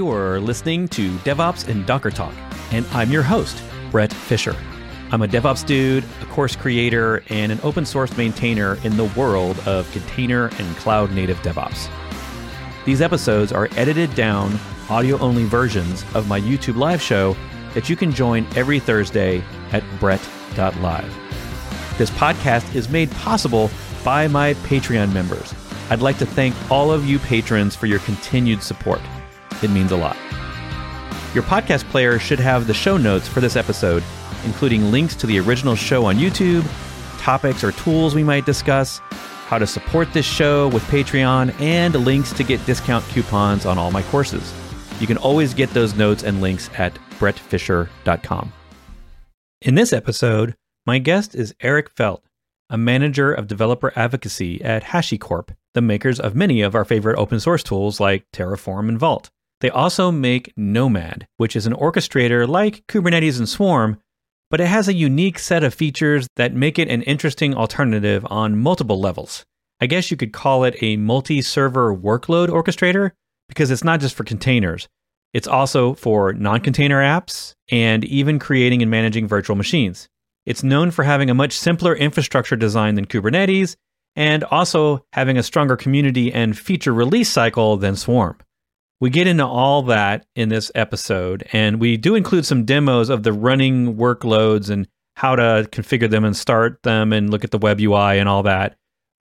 You're listening to DevOps and Docker Talk, and I'm your host, Bret Fisher. I'm a DevOps dude, a course creator, and an open source maintainer in the world of container and cloud native DevOps. These episodes are edited down, audio only versions of my YouTube live show that you can join every Thursday at bret.live. This podcast is made possible by my Patreon members. I'd like to thank all of you patrons for your continued support. It means a lot. Your podcast player should have the show notes for this episode, including links to the original show on YouTube, topics or tools we might discuss, how to support this show with Patreon, and links to get discount coupons on all my courses. You can always get those notes and links at bretfisher.com. In this episode, my guest is Eric Veld, a manager of developer advocacy at HashiCorp, the makers of many of our favorite open source tools like Terraform and Vault. They also make Nomad, which is an orchestrator like Kubernetes and Swarm, but it has a unique set of features that make it an interesting alternative on multiple levels. I guess you could call it a multi server workload orchestrator because it's not just for containers, it's also for non container apps and even creating and managing virtual machines. It's known for having a much simpler infrastructure design than Kubernetes and also having a stronger community and feature release cycle than Swarm. We get into all that in this episode, and we do include some demos of the running workloads and how to configure them and start them and look at the web UI and all that.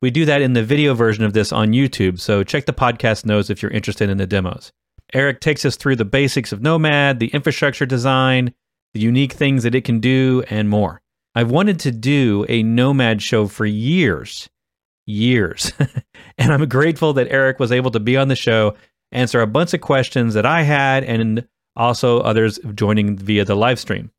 We do that in the video version of this on YouTube, so check the podcast notes if you're interested in the demos. Eric takes us through the basics of Nomad, the infrastructure design, the unique things that it can do, and more. I've wanted to do a Nomad show for years, years. and I'm grateful that Eric was able to be on the show answer a bunch of questions that I had and also others joining via the live stream.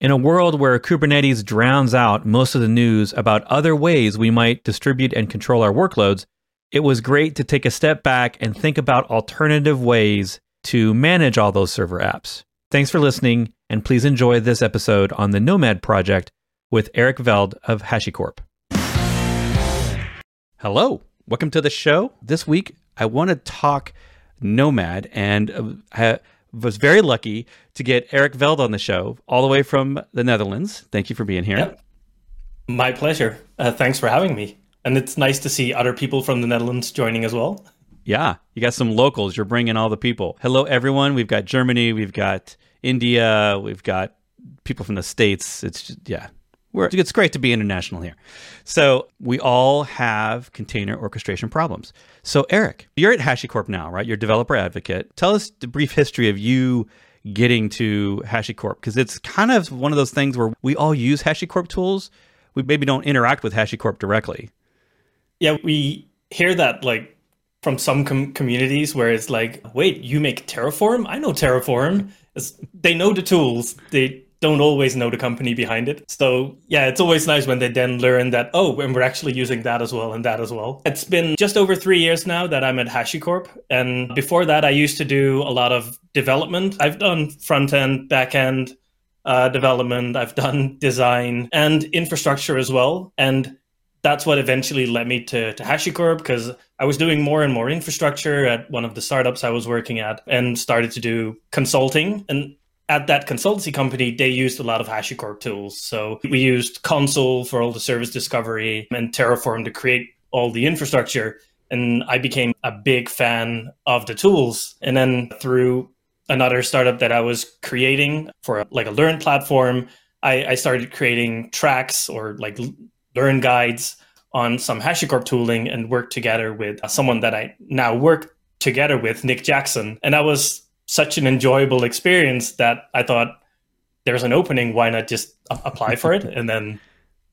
In a world where Kubernetes drowns out most of the news about other ways we might distribute and control our workloads, it was great to take a step back and think about alternative ways to manage all those server apps. Thanks for listening, and please enjoy this episode on the Nomad project with Eric Veld of HashiCorp. Hello, welcome to the show. This week, I want to talk Nomad, and uh, I was very lucky to get Eric Veld on the show, all the way from the Netherlands. Thank you for being here. Yep. My pleasure. Uh, thanks for having me. And it's nice to see other people from the Netherlands joining as well. Yeah, you got some locals. You're bringing all the people. Hello, everyone. We've got Germany, we've got India, we've got people from the States. It's just, yeah, we're, it's great to be international here. So we all have container orchestration problems. So Eric, you're at HashiCorp now, right? You're a developer advocate. Tell us the brief history of you getting to HashiCorp because it's kind of one of those things where we all use HashiCorp tools. We maybe don't interact with HashiCorp directly. Yeah, we hear that like from some com- communities where it's like, wait, you make Terraform? I know Terraform. It's, they know the tools. They don't always know the company behind it. So yeah, it's always nice when they then learn that, oh, and we're actually using that as well and that as well. It's been just over three years now that I'm at HashiCorp. And before that, I used to do a lot of development. I've done front end, back end uh, development. I've done design and infrastructure as well. And that's what eventually led me to, to HashiCorp because I was doing more and more infrastructure at one of the startups I was working at and started to do consulting. And at that consultancy company, they used a lot of HashiCorp tools. So we used Consul for all the service discovery and Terraform to create all the infrastructure. And I became a big fan of the tools. And then through another startup that I was creating for a, like a learn platform, I, I started creating tracks or like learn guides on some HashiCorp tooling and worked together with someone that I now work together with, Nick Jackson. And I was such an enjoyable experience that I thought there's an opening. Why not just apply for it? And then,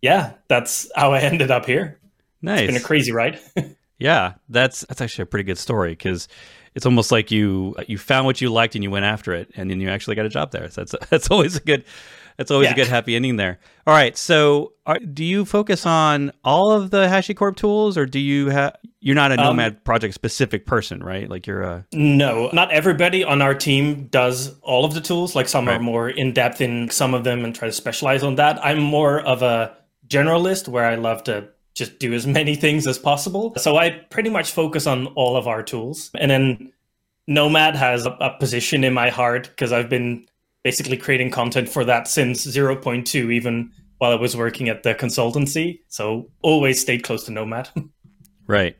yeah, that's how I ended up here. Nice. It's been a crazy ride. yeah, that's that's actually a pretty good story because it's almost like you you found what you liked and you went after it, and then you actually got a job there. So that's that's always a good that's always yeah. a good happy ending there. All right, so are, do you focus on all of the HashiCorp tools, or do you have? You're not a um, Nomad um, project specific person, right? Like you're a no. Not everybody on our team does all of the tools. Like some right. are more in depth in some of them and try to specialize on that. I'm more of a generalist where I love to just do as many things as possible. So I pretty much focus on all of our tools, and then Nomad has a, a position in my heart because I've been basically creating content for that since 0.2, even while I was working at the consultancy. So always stayed close to Nomad. right.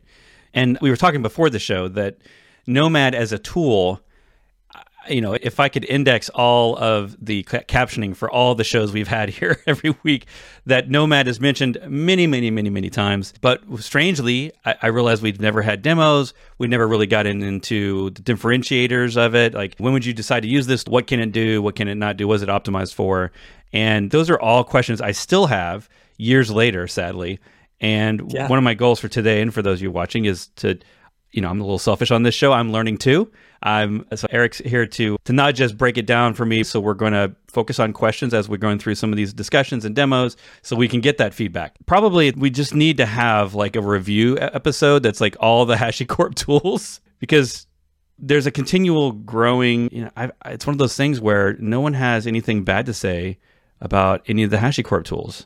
And we were talking before the show that Nomad as a tool you know, if I could index all of the ca- captioning for all the shows we've had here every week, that Nomad is mentioned many, many, many, many times. But strangely, I, I realized we've never had demos. We never really got in, into the differentiators of it. Like, when would you decide to use this? What can it do? What can it not do? Was it optimized for? And those are all questions I still have years later, sadly. And yeah. one of my goals for today, and for those of you watching, is to, you know, I'm a little selfish on this show. I'm learning too. I'm so Eric's here to to not just break it down for me. So we're going to focus on questions as we're going through some of these discussions and demos, so we can get that feedback. Probably we just need to have like a review episode that's like all the HashiCorp tools because there's a continual growing. You know, I, it's one of those things where no one has anything bad to say about any of the HashiCorp tools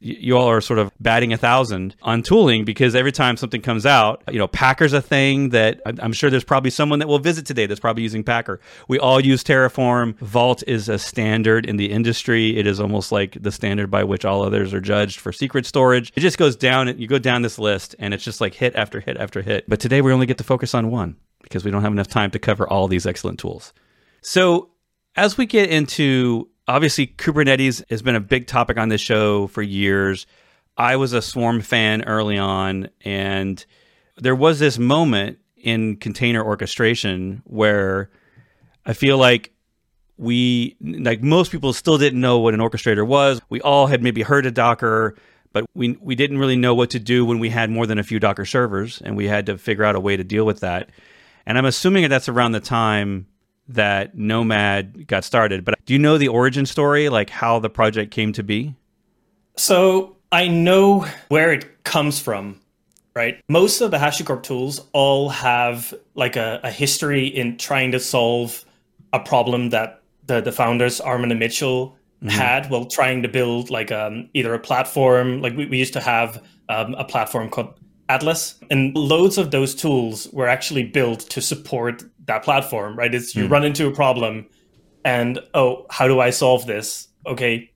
you all are sort of batting a thousand on tooling because every time something comes out, you know, Packer's a thing that I'm sure there's probably someone that will visit today that's probably using Packer. We all use Terraform. Vault is a standard in the industry. It is almost like the standard by which all others are judged for secret storage. It just goes down, you go down this list and it's just like hit after hit after hit. But today we only get to focus on one because we don't have enough time to cover all these excellent tools. So as we get into obviously Kubernetes has been a big topic on this show for years. I was a Swarm fan early on, and there was this moment in container orchestration where I feel like we, like most people, still didn't know what an orchestrator was. We all had maybe heard of Docker, but we we didn't really know what to do when we had more than a few Docker servers, and we had to figure out a way to deal with that. And I'm assuming that that's around the time that Nomad got started. But do you know the origin story, like how the project came to be? So I know where it comes from, right? Most of the HashiCorp tools all have like a, a history in trying to solve a problem that the, the founders, Armon and Mitchell, mm-hmm. had while trying to build like um, either a platform. Like we, we used to have um, a platform called Atlas, and loads of those tools were actually built to support that platform, right? It's you mm. run into a problem and oh, how do I solve this? Okay,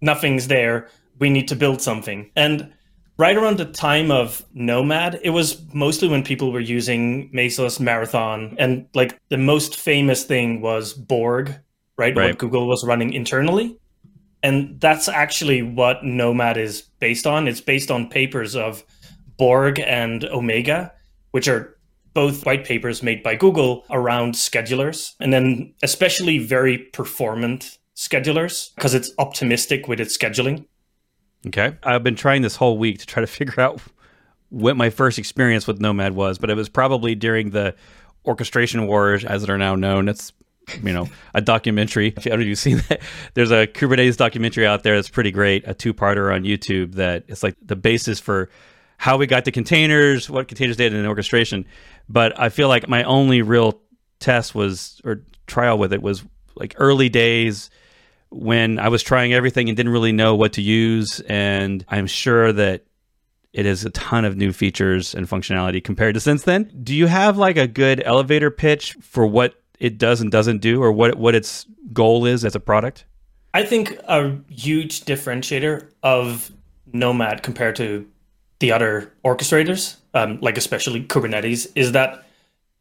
nothing's there. We need to build something. And right around the time of Nomad, it was mostly when people were using Mesos Marathon. And like the most famous thing was Borg, right? right. What Google was running internally. And that's actually what Nomad is based on. It's based on papers of Borg and Omega, which are both white papers made by Google around schedulers, and then especially very performant schedulers because it's optimistic with its scheduling. Okay. I've been trying this whole week to try to figure out what my first experience with Nomad was, but it was probably during the orchestration wars, as they are now known. It's you know a documentary. If you've seen that, there's a Kubernetes documentary out there that's pretty great, a two-parter on YouTube that it's like the basis for how we got to containers, what containers did in orchestration. But I feel like my only real test was or trial with it was like early days when I was trying everything and didn't really know what to use. And I'm sure that it is a ton of new features and functionality compared to since then. Do you have like a good elevator pitch for what it does and doesn't do or what what its goal is as a product? I think a huge differentiator of Nomad compared to the other orchestrators, um, like especially Kubernetes, is that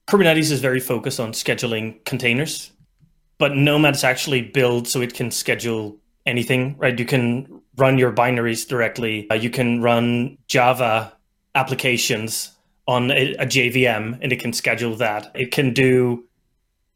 Kubernetes is very focused on scheduling containers, but Nomad is actually built so it can schedule anything, right? You can run your binaries directly. Uh, you can run Java applications on a, a JVM and it can schedule that. It can do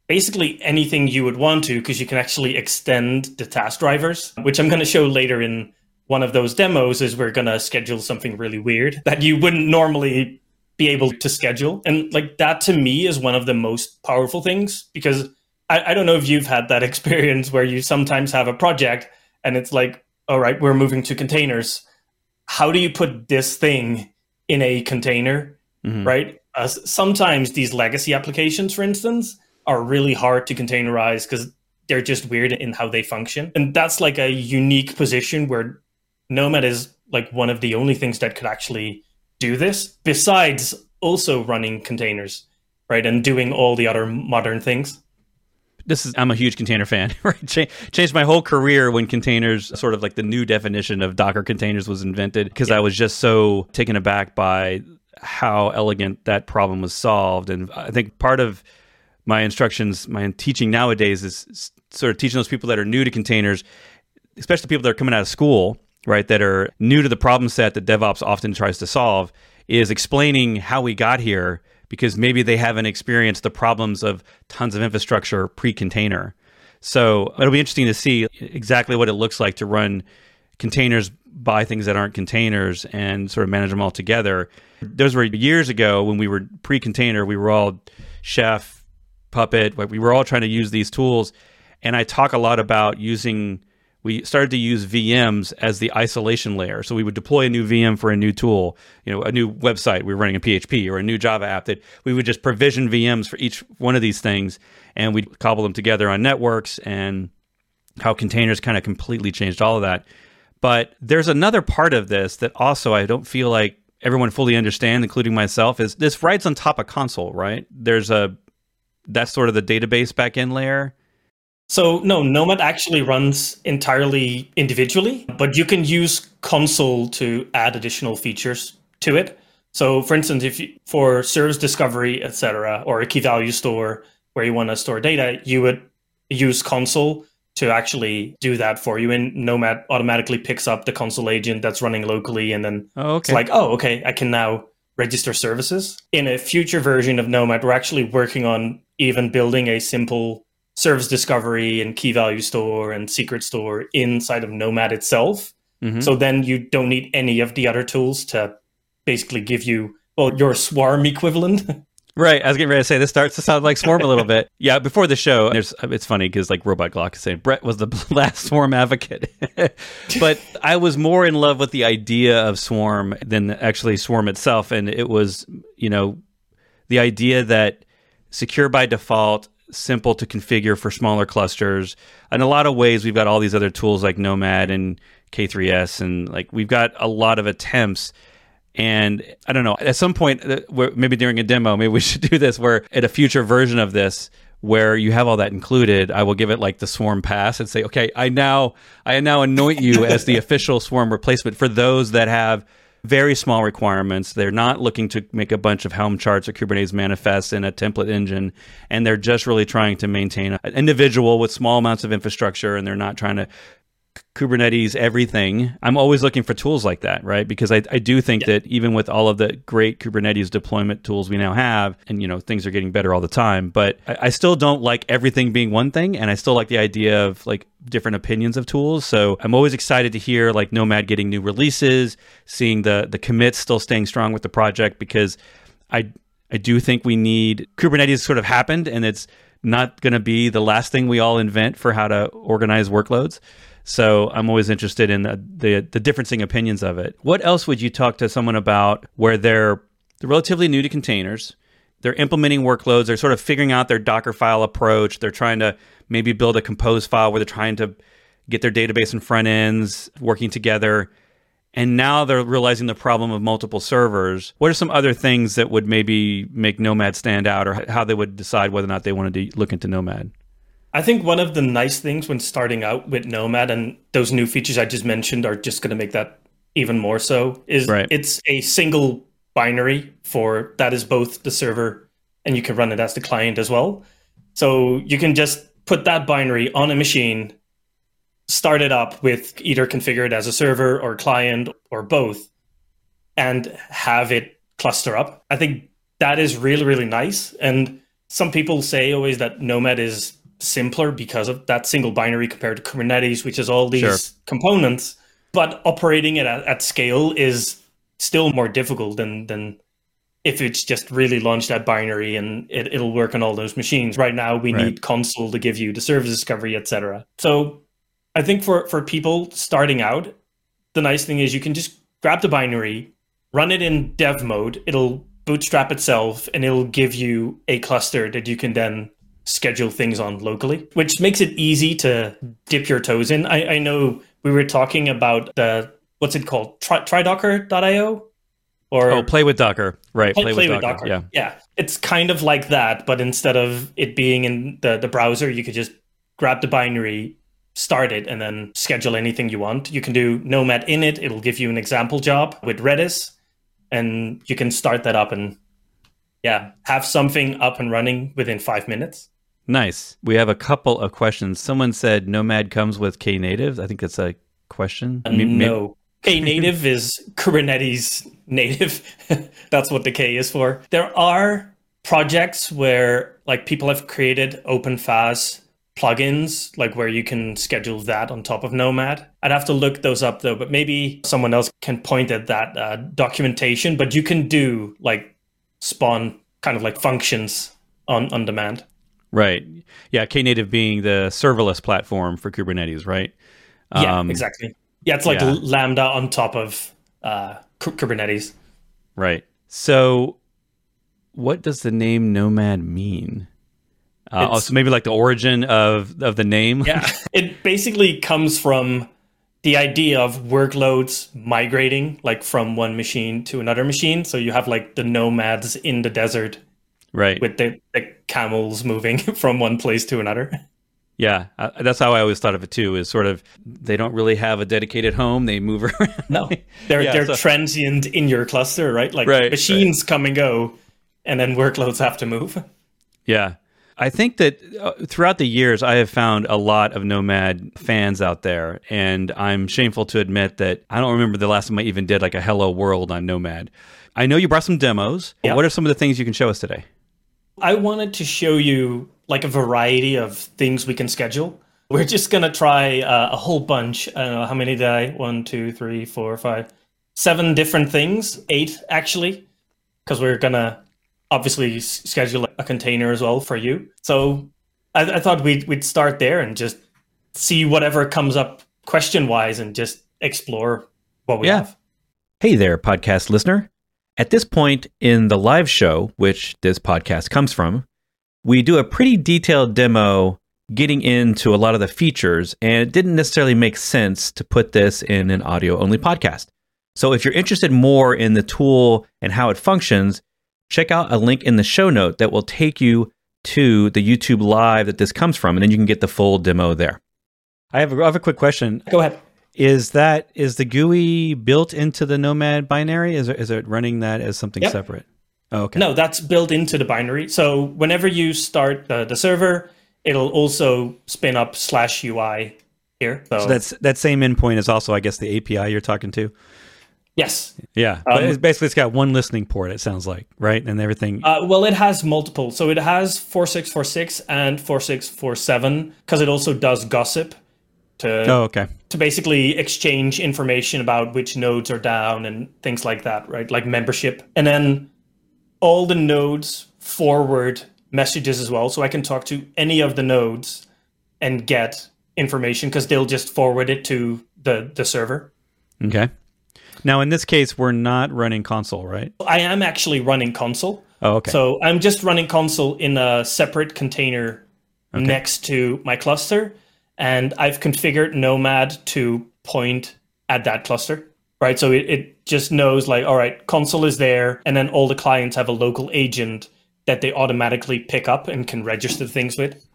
basically anything you would want to because you can actually extend the task drivers, which I'm going to show later in one of those demos is we're going to schedule something really weird that you wouldn't normally be able to schedule. And like that to me is one of the most powerful things because I, I don't know if you've had that experience where you sometimes have a project and it's like, all right, we're moving to containers. How do you put this thing in a container? Mm-hmm. Right? Uh, sometimes these legacy applications, for instance, are really hard to containerize because they're just weird in how they function. And that's like a unique position where Nomad is like one of the only things that could actually do this, besides also running containers, right? And doing all the other modern things. This is I'm a huge container fan. Right, Ch- changed my whole career when containers, sort of like the new definition of Docker containers, was invented because I was just so taken aback by how elegant that problem was solved. And I think part of my instructions, my teaching nowadays is sort of teaching those people that are new to containers, especially people that are coming out of school, right, that are new to the problem set that DevOps often tries to solve, is explaining how we got here because maybe they haven't experienced the problems of tons of infrastructure pre-container. So it'll be interesting to see exactly what it looks like to run containers by things that aren't containers and sort of manage them all together. Those were years ago when we were pre-container. We were all Chef, Puppet. We were all trying to use these tools, and I talk a lot about using we started to use VMs as the isolation layer. So we would deploy a new VM for a new tool, you know, a new website we were running in PHP or a new Java app that we would just provision VMs for each one of these things and we'd cobble them together on networks and how containers kind of completely changed all of that. But there's another part of this that also I don't feel like everyone fully understands, including myself, is this writes on top of Consul, right? There's a that's sort of the database backend layer so no, Nomad actually runs entirely individually, but you can use Consul to add additional features to it. So for instance, if you, for service discovery, etc., or a key value store where you want to store data, you would use Consul to actually do that for you. And Nomad automatically picks up the Consul agent that's running locally, and then oh, okay. it's like, oh, okay, I can now register services. In a future version of Nomad, we're actually working on even building a simple service discovery and key value store and secret store inside of Nomad itself. Mm-hmm. So then you don't need any of the other tools to basically give you well your swarm equivalent. Right, I was getting ready to say this starts to sound like Swarm a little bit. Yeah, before the show, there's it's funny because like Robot Glock is saying Bret was the last Swarm advocate, but I was more in love with the idea of Swarm than actually Swarm itself, and it was you know the idea that secure by default simple to configure for smaller clusters. In a lot of ways, we've got all these other tools like Nomad and K3S, and like we've got a lot of attempts. And I don't know, at some point, uh, maybe during a demo, maybe we should do this where at a future version of this, where you have all that included, I will give it like the swarm pass and say, okay, I now I now anoint you as the official swarm replacement for those that have very small requirements. They're not looking to make a bunch of Helm charts or Kubernetes manifests in a template engine, and they're just really trying to maintain an individual with small amounts of infrastructure, and they're not trying to Kubernetes everything. I'm always looking for tools like that, right? Because I, I do think yeah. that even with all of the great Kubernetes deployment tools we now have, and you know things are getting better all the time, but I, I still don't like everything being one thing, and I still like the idea of like different opinions of tools. So I'm always excited to hear like Nomad getting new releases, seeing the the commits still staying strong with the project because I I do think we need Kubernetes sort of happened, and it's not going to be the last thing we all invent for how to organize workloads. So I'm always interested in the, the, the differencing opinions of it. What else would you talk to someone about where they're, they're relatively new to containers? They're implementing workloads. They're sort of figuring out their Docker file approach. They're trying to maybe build a compose file where they're trying to get their database and front ends working together. And now they're realizing the problem of multiple servers. What are some other things that would maybe make Nomad stand out or how they would decide whether or not they wanted to look into Nomad? I think one of the nice things when starting out with Nomad and those new features I just mentioned are just going to make that even more so is right. it's a single binary for that is both the server and you can run it as the client as well. So you can just put that binary on a machine, start it up with either configured as a server or client or both, and have it cluster up. I think that is really, really nice. And some people say always that Nomad is simpler because of that single binary compared to Kubernetes, which is all these sure. components. But operating it at, at scale is still more difficult than than if it's just really launched that binary and it, will work on all those machines. Right now, we right. need Consul to give you the service discovery, etc. So, I think for for people starting out, the nice thing is you can just grab the binary, run it in dev mode. It'll bootstrap itself, and it'll give you a cluster that you can then schedule things on locally, which makes it easy to dip your toes in. I, I know we were talking about the what's it called, Tri- tridocker.io. Or Oh, play with Docker. Right. play, play with Docker. Yeah. yeah, it's kind of like that, but instead of it being in the the browser, you could just grab the binary, start it, and then schedule anything you want. You can do Nomad init. It'll give you an example job with Redis, and you can start that up and yeah, have something up and running within five minutes. Nice. We have a couple of questions. Someone said Nomad comes with Knative. I think that's a question. Uh, may- no. Knative is Kubernetes native. That's what the K is for. There are projects where like people have created OpenFaaS plugins, like where you can schedule that on top of Nomad. I'd have to look those up though, but maybe someone else can point at that uh, documentation. But you can do like spawn kind of like functions on on demand. Right. Yeah. Knative being the serverless platform for Kubernetes, right? Yeah, Um, exactly. Yeah, it's like yeah. Lambda on top of uh, Kubernetes. Right. So, what does the name Nomad mean? Uh, also, maybe like the origin of of the name. Yeah, it basically comes from the idea of workloads migrating like from one machine to another machine. So you have like the nomads in the desert right. with the, the camels moving from one place to another. yeah. Uh, that's how I always thought of it too. Is sort of they don't really have a dedicated home. They move around. No, they're Yeah, they're so- transient in your cluster, right? Like Right, machines come and go, and then workloads have to move. Yeah. I think that uh, throughout the years, I have found a lot of Nomad fans out there, and I'm shameful to admit that I don't remember the last time I even did like a Hello World on Nomad. I know you brought some demos. Yeah. What are some of the things you can show us today? I wanted to show you like a variety of things we can schedule. We're just gonna try uh, a whole bunch. I don't know how many did I? One, two, three, four, five, seven different things. Eight actually, because we're gonna obviously schedule a container as well for you. So I, I thought we'd we'd start there and just see whatever comes up question wise and just explore what we Yeah. have. Hey there, podcast listener. At this point in the live show, which this podcast comes from, we do a pretty detailed demo getting into a lot of the features, and it didn't necessarily make sense to put this in an audio only podcast. So if you're interested more in the tool and how it functions, check out a link in the show note that will take you to the YouTube live that this comes from, and then you can get the full demo there. I have a, I have a quick question. Go ahead. Is that is the GUI built into the Nomad binary? Is it, is it running that as something Yep. separate? Oh, okay. No, that's built into the binary. So whenever you start the, the server, it'll also spin up slash UI here. So, So that's that same endpoint is also, I guess, the API you're talking to. Yes. Yeah, but Um, it's basically it's got one listening port. It sounds like right, and everything. Uh, well, it has multiple. So it has 4646 and 4647 because it also does gossip to oh, okay. to basically exchange information about which nodes are down and things like that, right? Like membership. And then all the nodes forward messages as well. So I can talk to any of the nodes and get information because they'll just forward it to the, the server. Okay. Now, in this case, we're not running Consul, right? I am actually running Consul. Oh, okay. So I'm just running Consul in a separate container next to my cluster. And I've configured Nomad to point at that cluster, right? So it, it just knows like, all right, Consul is there. And then all the clients have a local agent that they automatically pick up and can register things with.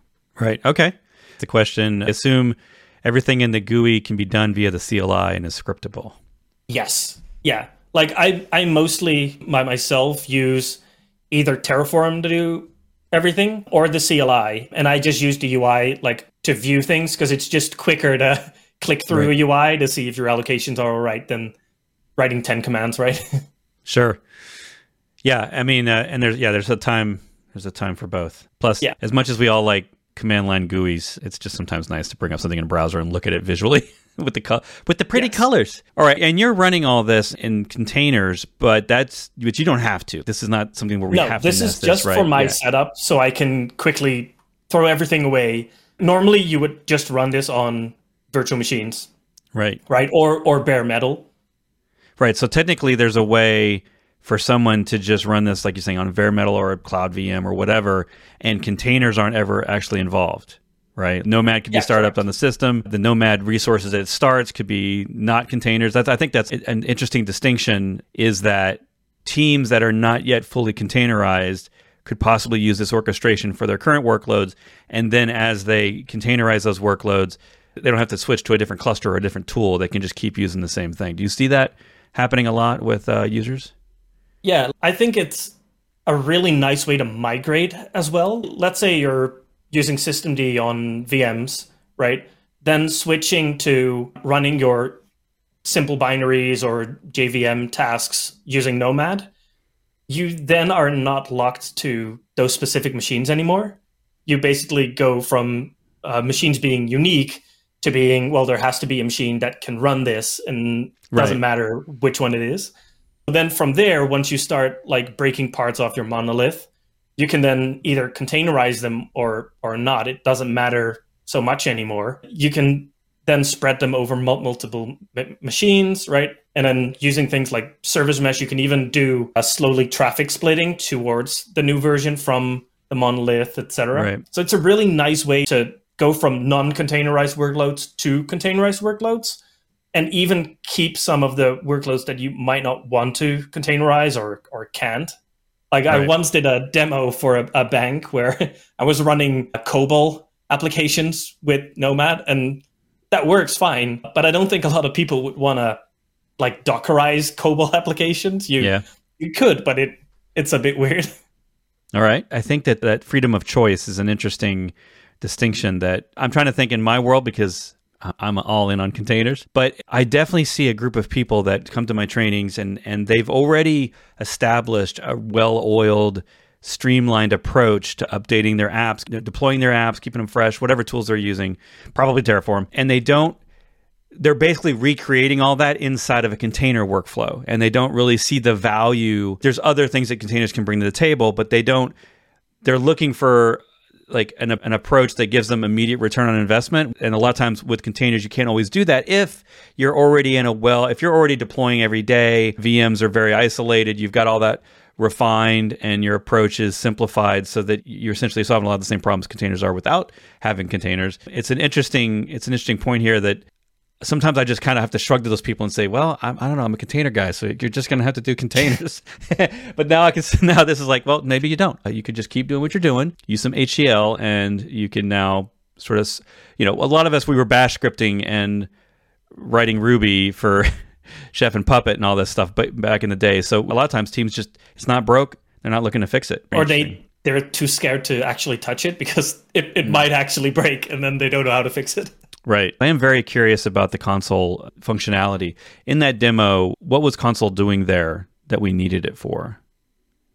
right. Okay. The question: Assume everything in the GUI can be done via the CLI and is scriptable. Yes. Yeah. Like I, I mostly by myself use either Terraform to do everything or the CLI, and I just use the UI like to view things because it's just quicker to click through a UI to see if your allocations are all right than writing ten commands, right? Sure. Yeah, I mean, uh, and there's yeah, there's a time there's a time for both. Plus, Yeah. as much as we all like command line GUIs, it's just sometimes nice to bring up something in a browser and look at it visually with the co- with the pretty Yes. colors. All right, and you're running all this in containers, but that's but you don't have to. This is not something where we have to. no, have this to is nest just right? for my Yeah. setup, so I can quickly throw everything away. Normally, you would just run this on virtual machines, right. right, or or bare metal. Right. So technically, there's a way for someone to just run this, like you're saying, on bare metal or a cloud VM or whatever, and containers aren't ever actually involved. Right. Nomad could be Yeah, started up on the system. The Nomad resources that it starts could be not containers. That's, I think that's an interesting distinction. Is that teams that are not yet fully containerized could possibly use this orchestration for their current workloads. And then as they containerize those workloads, they don't have to switch to a different cluster or a different tool. They can just keep using the same thing. Do you see that happening a lot with uh, users? Yeah, I think it's a really nice way to migrate as well. Let's say you're using systemd on VMs, right? Then switching to running your simple binaries or JVM tasks using Nomad, you then are not locked to those specific machines anymore. You basically go from uh, machines being unique to being, well, there has to be a machine that can run this and right. doesn't matter which one it is. Then from there, once you start like breaking parts off your monolith, you can then either containerize them or or not. It doesn't matter so much anymore. You can then spread them over multiple machines, right? And then using things like service mesh, you can even do a slowly traffic splitting towards the new version from the monolith, etc. Right. So it's a really nice way to go from non-containerized workloads to containerized workloads and even keep some of the workloads that you might not want to containerize or or can't. Like right. I once did a demo for a, a bank where I was running COBOL applications with Nomad and that works fine, but I don't think a lot of people would want to like Dockerize COBOL applications. You yeah. you could, but it it's a bit weird. All right, I think that that freedom of choice is an interesting distinction that I'm trying to think in my world because I'm all in on containers, but I definitely see a group of people that come to my trainings and and they've already established a well-oiled streamlined approach to updating their apps, deploying their apps, keeping them fresh, whatever tools they're using, probably Terraform. And they don't they're basically recreating all that inside of a container workflow and they don't really see the value. There's other things that containers can bring to the table, but they don't they're looking for like an, an approach that gives them immediate return on investment and a lot of times with containers you can't always do that if you're already in a well if you're already deploying every day vms are very isolated you've got all that refined and your approach is simplified so that you're essentially solving a lot of the same problems containers are without having containers. It's an interesting it's an interesting point here that sometimes I just kind of have to shrug to those people and say, well, I'm, I do not know, I'm a container guy, so you're just going to have to do containers. but now I can now this is like, well, maybe you don't. Uh, you could just keep doing what you're doing, use some HCL, and you can now sort of, you know, a lot of us we were bash scripting and writing Ruby for Chef and Puppet and all this stuff, but back in the day. So a lot of times teams just it's not broke. They're not looking to fix it. Or they they're too scared to actually touch it because it, it might actually break and then they don't know how to fix it. Right. I am very curious about the Consul functionality. In that demo, what was Consul doing there that we needed it for?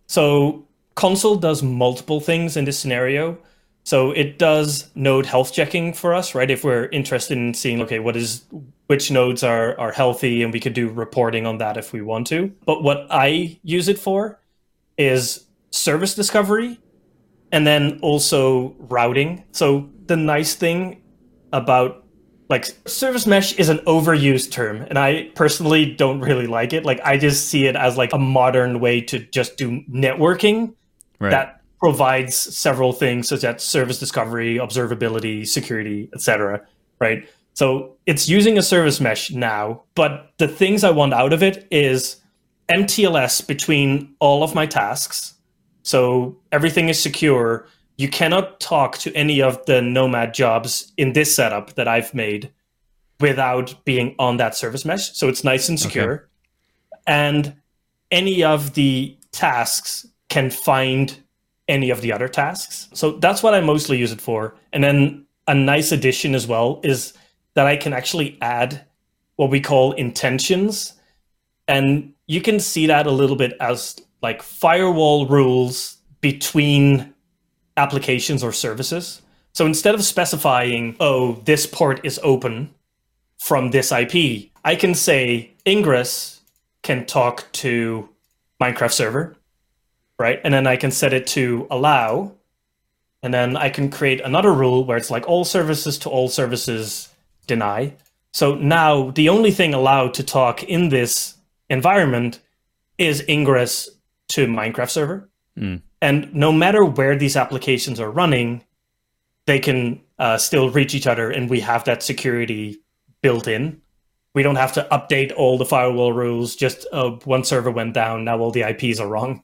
So Consul does multiple things in this scenario. So it does node health checking for us, right? If we're interested in seeing, okay, what is which nodes are are healthy, and we could do reporting on that if we want to. But what I use it for is service discovery, and then also routing. So the nice thing about like service mesh is an overused term and i personally don't really like it like i just see it as like a modern way to just do networking right. that provides several things such as service discovery, observability, security, etc. Right? So it's using a service mesh now, but the things I want out of it is MTLS between all of my tasks. So everything is secure. You cannot talk to any of the Nomad jobs in this setup that I've made without being on that service mesh. So it's nice and secure. Okay. And any of the tasks can find any of the other tasks. So that's what I mostly use it for. And then a nice addition as well is that I can actually add what we call intentions. And you can see that a little bit as like firewall rules between applications or services. So instead of specifying, oh, this port is open from this IP, I can say Ingress can talk to Minecraft server right? And then I can set it to allow. And then I can create another rule where it's like all services to all services deny. So now the only thing allowed to talk in this environment is ingress to Minecraft server. Mm. And no matter where these applications are running, they can uh, still reach each other, and we have that security built in. we don't have to update all the firewall rules. Just uh, one server went down. Now all the IPs are wrong.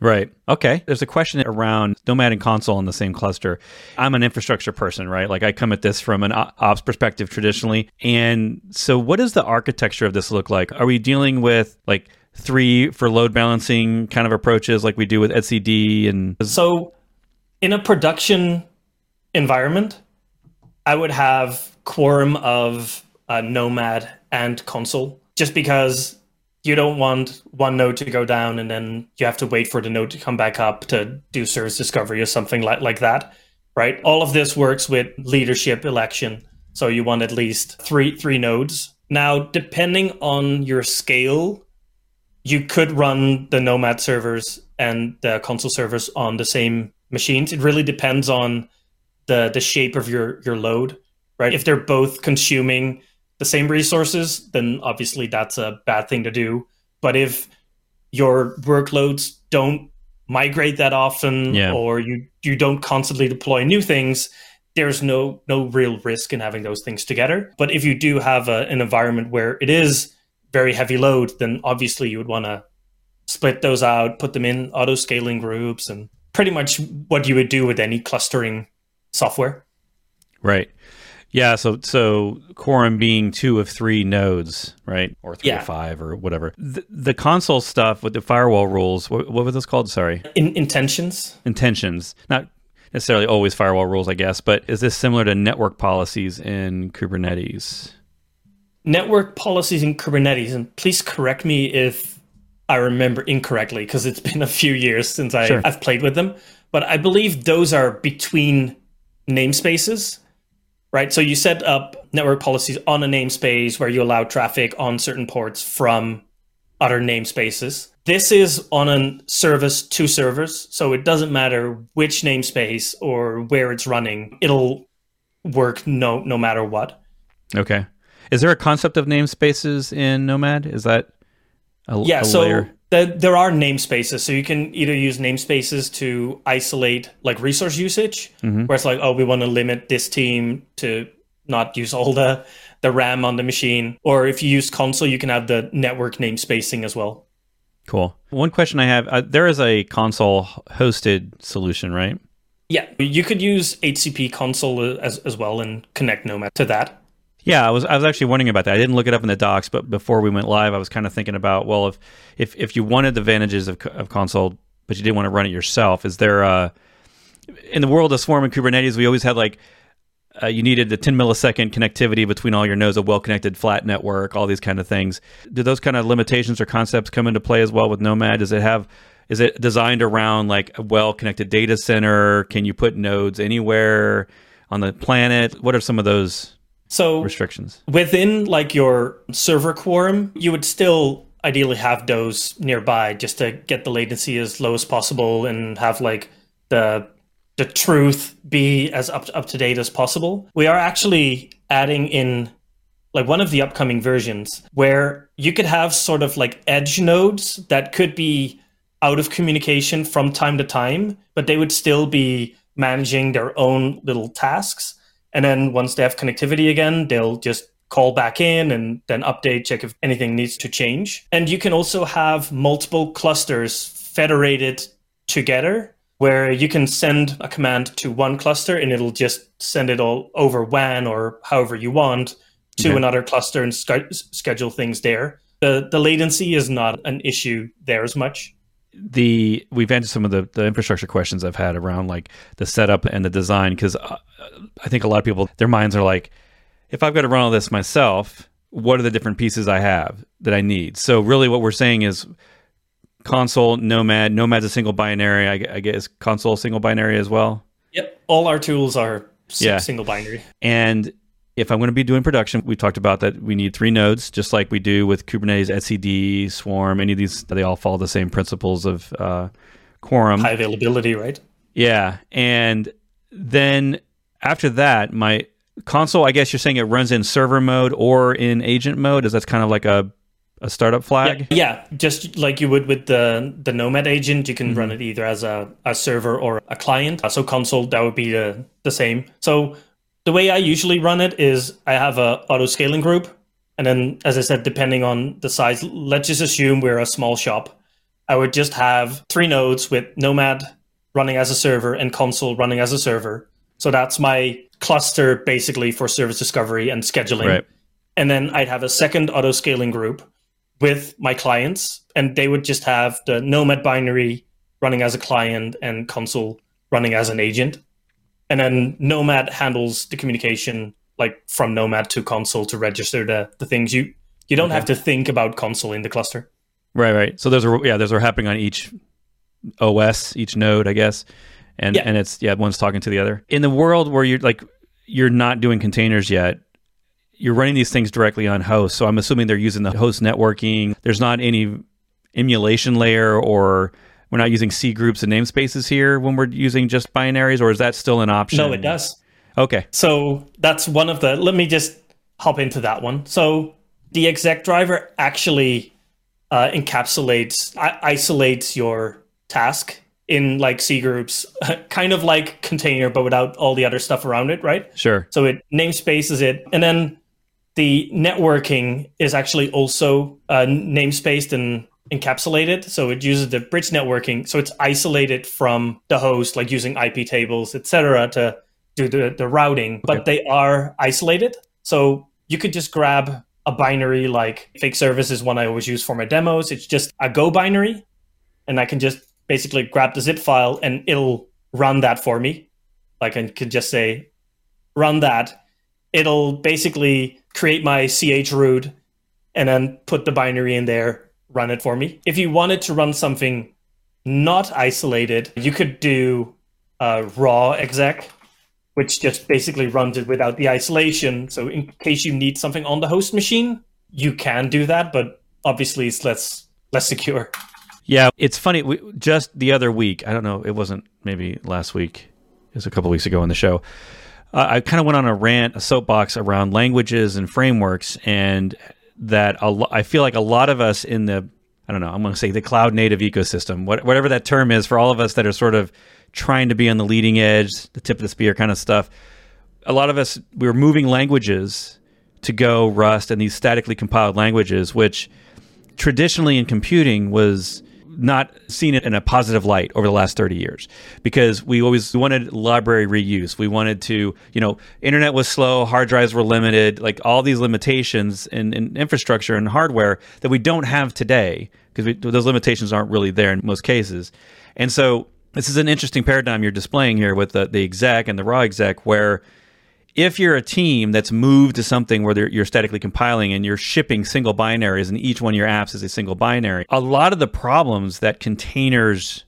Right. Okay. There's a question around Nomad and Consul in the same cluster. I'm an infrastructure person, right? Like I come at this from an ops perspective traditionally. And so what does the architecture of this look like? Are we dealing with like three for load balancing kind of approaches like we do with etcd and so in a production environment i would have quorum of uh, nomad and Consul just because you don't want one node to go down and then you have to wait for the node to come back up to do service discovery or something like, like that right? All of this works with leadership election. So you want at least three three nodes. Now depending on your scale you could run the Nomad servers and the Consul servers on the same machines. It really depends on the the shape of your your load, right? If they're both consuming the same resources, then obviously that's a bad thing to do. But if your workloads don't migrate that often yeah. or you you don't constantly deploy new things, there's no no real risk in having those things together. But if you do have a, an environment where it is very heavy load, then obviously you would want to split those out, put them in auto scaling groups, and pretty much what you would do with any clustering software. Right. Yeah. So so quorum being two of three nodes, right, or three yeah. or five or whatever. The, the, Consul stuff with the firewall rules. What, what was this called? Sorry. In, intentions. Intentions. Not necessarily always firewall rules, I guess, but is this similar to network policies in Kubernetes? Network policies in Kubernetes, and please correct me if I remember incorrectly because it's been a few years since I, sure. I've played with them. But I believe those are between namespaces, right? So you set up network policies on a namespace where you allow traffic on certain ports from other namespaces. This is on a service to servers, so it doesn't matter which namespace or where it's running. It'll work no no matter what. Okay. Is there a concept of namespaces in Nomad? Is that a, yeah? A so? The, there are namespaces, so you can either use namespaces to isolate like resource usage, mm-hmm. where it's like, oh, we want to limit this team to not use all the the RAM on the machine, or if you use Consul, you can have the network namespacing as well. Cool. One question I have: uh, there is a Consul hosted solution, right? Yeah, you could use HCP Consul as as well and connect Nomad to that. Yeah, I was I was actually wondering about that. I didn't look it up in the docs, but before we went live, I was kind of thinking about well, if if if you wanted the advantages of, of Consul, but you didn't want to run it yourself, is there a in the world of Swarm and Kubernetes, we always had like uh, you needed the 10 millisecond connectivity between all your nodes, a well connected flat network, all these kind of things. Do those kind of limitations or concepts come into play as well with Nomad? Does it have is it designed around like a well connected data center? Can you put nodes anywhere on the planet? What are some of those so restrictions within like your server quorum, you would still ideally have those nearby just to get the latency as low as possible and have like the the truth be as up up to date as possible. We are actually adding in like one of the upcoming versions where you could have sort of like edge nodes that could be out of communication from time to time, but they would still be managing their own little tasks. And then once they have connectivity again, they'll just call back in and then update, check if anything needs to change. And you can also have multiple clusters federated together where you can send a command to one cluster and it'll just send it all over WAN or however you want to okay. another cluster and sch- schedule things there. The, the latency is not an issue there as much the we've answered some of the, the infrastructure questions I've had around like the setup and the design because uh, I think a lot of people their minds are like, if I've got to run all this myself, what are the different pieces I have that I need? So really, what we're saying is Consul Nomad. Nomad's a single binary. I, I guess Consul single binary as well. Yep, all our tools are yeah. single binary. And if I'm going to be doing production, we talked about that we need three nodes, just like we do with Kubernetes, etcd, Swarm, any of these, they all follow the same principles of uh, quorum. High availability, right? Yeah. And then after that, my Consul, I guess you're saying it runs in server mode or in agent mode. Is that kind of like a a startup flag? Yeah, yeah, just like you would with the the Nomad agent, you can mm-hmm. run it either as a, a server or a client. So Consul, that would be the, the same. So the way I usually run it is I have a auto scaling group And then, as I said, depending on the size, let's just assume we're a small shop. I would just have three nodes with Nomad running as a server and Consul running as a server. So that's my cluster basically for service discovery and scheduling. Right. And then I'd have a second auto scaling group with my clients, and they would just have the Nomad binary running as a client and Consul running as an agent. And then Nomad handles the communication like from Nomad to Consul to register the, the things. You you don't okay. have to think about Consul in the cluster. Right, right. So those are yeah, those are happening on each OS, each node, I guess. And yeah. and it's yeah, one's talking to the other. In the world where you're like you're not doing containers yet, you're running these things directly on host. So I'm assuming they're using the host networking. There's not any emulation layer or we're not using C groups and namespaces here when we're using just binaries, or is that still an option? No, it does. Okay. So that's one of the. Let me just hop into that one. So the exec driver actually uh, encapsulates, isolates your task in like C groups, kind of like container, but without all the other stuff around it, right? Sure. So it namespaces it, and then the networking is actually also uh, namespaced and encapsulated. So it uses the bridge networking. So it's isolated from the host, like using IP tables, etc., to do the, the routing, okay. but they are isolated. So you could just grab a binary like fake service is one I always use for my demos. It's just a Go binary, and I can just basically grab the zip file and it'll run that for me. Like I can just say, run that. It'll basically create my chroot and then put the binary in there run it for me. If you wanted to run something not isolated, you could do a raw exec, which just basically runs it without the isolation. So in case you need something on the host machine, you can do that, but obviously it's less less secure. Yeah, it's funny. We, just the other week, I don't know, it wasn't maybe last week. It was a couple weeks ago on the show. Uh, I kind of went on a rant, a soapbox around languages and frameworks, and that lo- I feel like a lot of us in the I don't know I'm going to say the cloud native ecosystem, what, whatever that term is, for all of us that are sort of trying to be on the leading edge, the tip of the spear kind of stuff. A lot of us we were moving languages to Go, Rust, and these statically compiled languages, which traditionally in computing was not seen it in a positive light over the last 30 years because we always wanted library reuse. We wanted to, you know, internet was slow, hard drives were limited, like all these limitations in, in infrastructure and hardware that we don't have today because those limitations aren't really there in most cases. And so this is an interesting paradigm you're displaying here with the, the exec and the raw exec where if you're a team that's moved to something where you're statically compiling and you're shipping single binaries and each one of your apps is a single binary, a lot of the problems that containers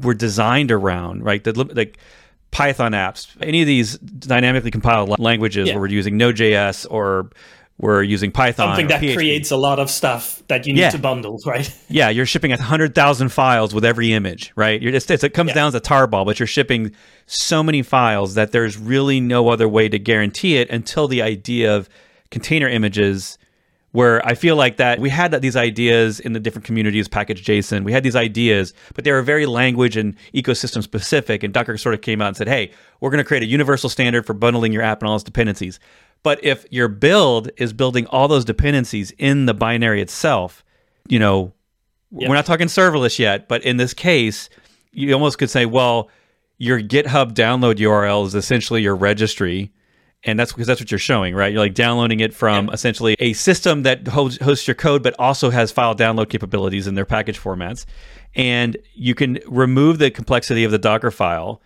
were designed around, right? The, like Python apps, any of these dynamically compiled languages yeah. where we're using Node.js or we're using Python. Something that PHP. creates a lot of stuff that you need yeah. to bundle, right? yeah, you're shipping a hundred thousand files with every image, right? You're just it comes yeah. down to tarball, but you're shipping so many files that there's really no other way to guarantee it until the idea of container images where I feel like that we had these ideas in the different communities, package JSON. We had these ideas, but they were very language and ecosystem specific. And Docker sort of came out and said, hey, we're going to create a universal standard for bundling your app and all its dependencies. But if your build is building all those dependencies in the binary itself, you know, yep. we're not talking serverless yet, but in this case, you almost could say, well, your GitHub download URL is essentially your registry. And that's because that's what you're showing, right? You're like downloading it from essentially a system that hosts, hosts your code, but also has file download capabilities in their package formats. And you can remove the complexity of the Docker file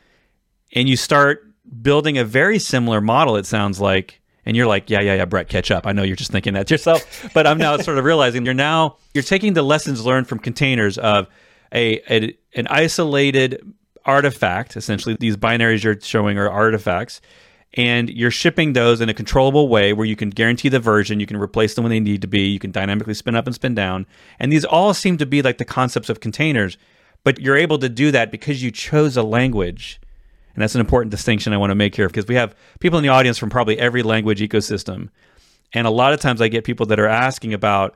and you start building a very similar model, it sounds like, and you're like, yeah, yeah, yeah, Bret, catch up. I know you're just thinking that to yourself, but I'm now sort of realizing you're now you're taking the lessons learned from containers of a, a an isolated artifact. Essentially, these binaries you're showing are artifacts, and you're shipping those in a controllable way where you can guarantee the version, you can replace them when they need to be, you can dynamically spin up and spin down, and these all seem to be like the concepts of containers. But you're able to do that because you chose a language and that's an important distinction I want to make here because we have people in the audience from probably every language ecosystem. And a lot of times I get people that are asking about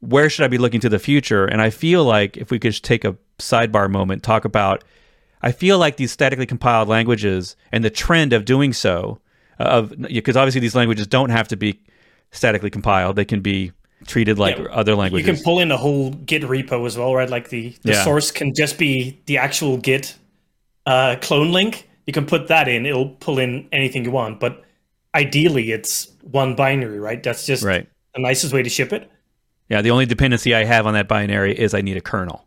where should I be looking to the future? And I feel like if we could just take a sidebar moment, talk about I feel like these statically compiled languages and the trend of doing so uh, of because obviously these languages don't have to be statically compiled. They can be treated like Yeah, other languages. You can pull in a whole Git repo as well, right? Like the, the Yeah. source can just be the actual Git uh, clone link. You can put that in; it'll pull in anything you want. But ideally, it's one binary, right? That's just right. the nicest way to ship it. Yeah, the only dependency I have on that binary is I need a kernel.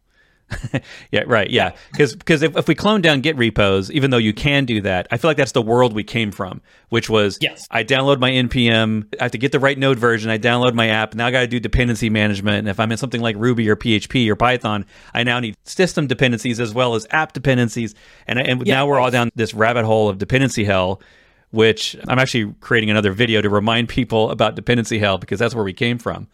yeah, right. Yeah, because if, if we clone down Git repos, even though you can do that, I feel like that's the world we came from, which was Yes. I download my npm, I have to get the right node version, I download my app, now I got to do dependency management. And if I'm in something like Ruby or PHP or Python, I now need system dependencies as well as app dependencies. And, and Yeah. now we're all down this rabbit hole of dependency hell. Which I'm actually creating another video to remind people about dependency hell because that's where we came from.